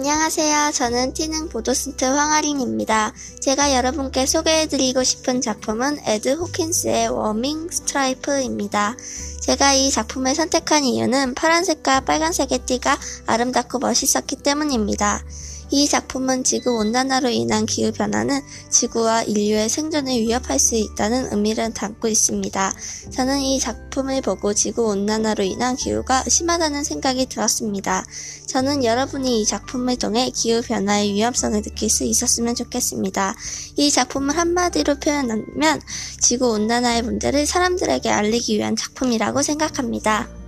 안녕하세요. 저는 티능 도슨트 황하린입니다. 제가 여러분께 소개해드리고 싶은 작품은 에드 호킨스의 Warming Stripes입니다. 제가 이 작품을 선택한 이유는 파란색과 빨간색의 띠가 아름답고 멋있었기 때문입니다. 이 작품은 지구 온난화로 인한 기후 변화는 지구와 인류의 생존을 위협할 수 있다는 의미를 담고 있습니다. 저는 이 작품을 보고 지구 온난화로 인한 기후가 심하다는 생각이 들었습니다. 저는 여러분이 이 작품을 통해 기후 변화의 위험성을 느낄 수 있었으면 좋겠습니다. 이 작품을 한마디로 표현하면 지구 온난화의 문제를 사람들에게 알리기 위한 작품이라고 생각합니다.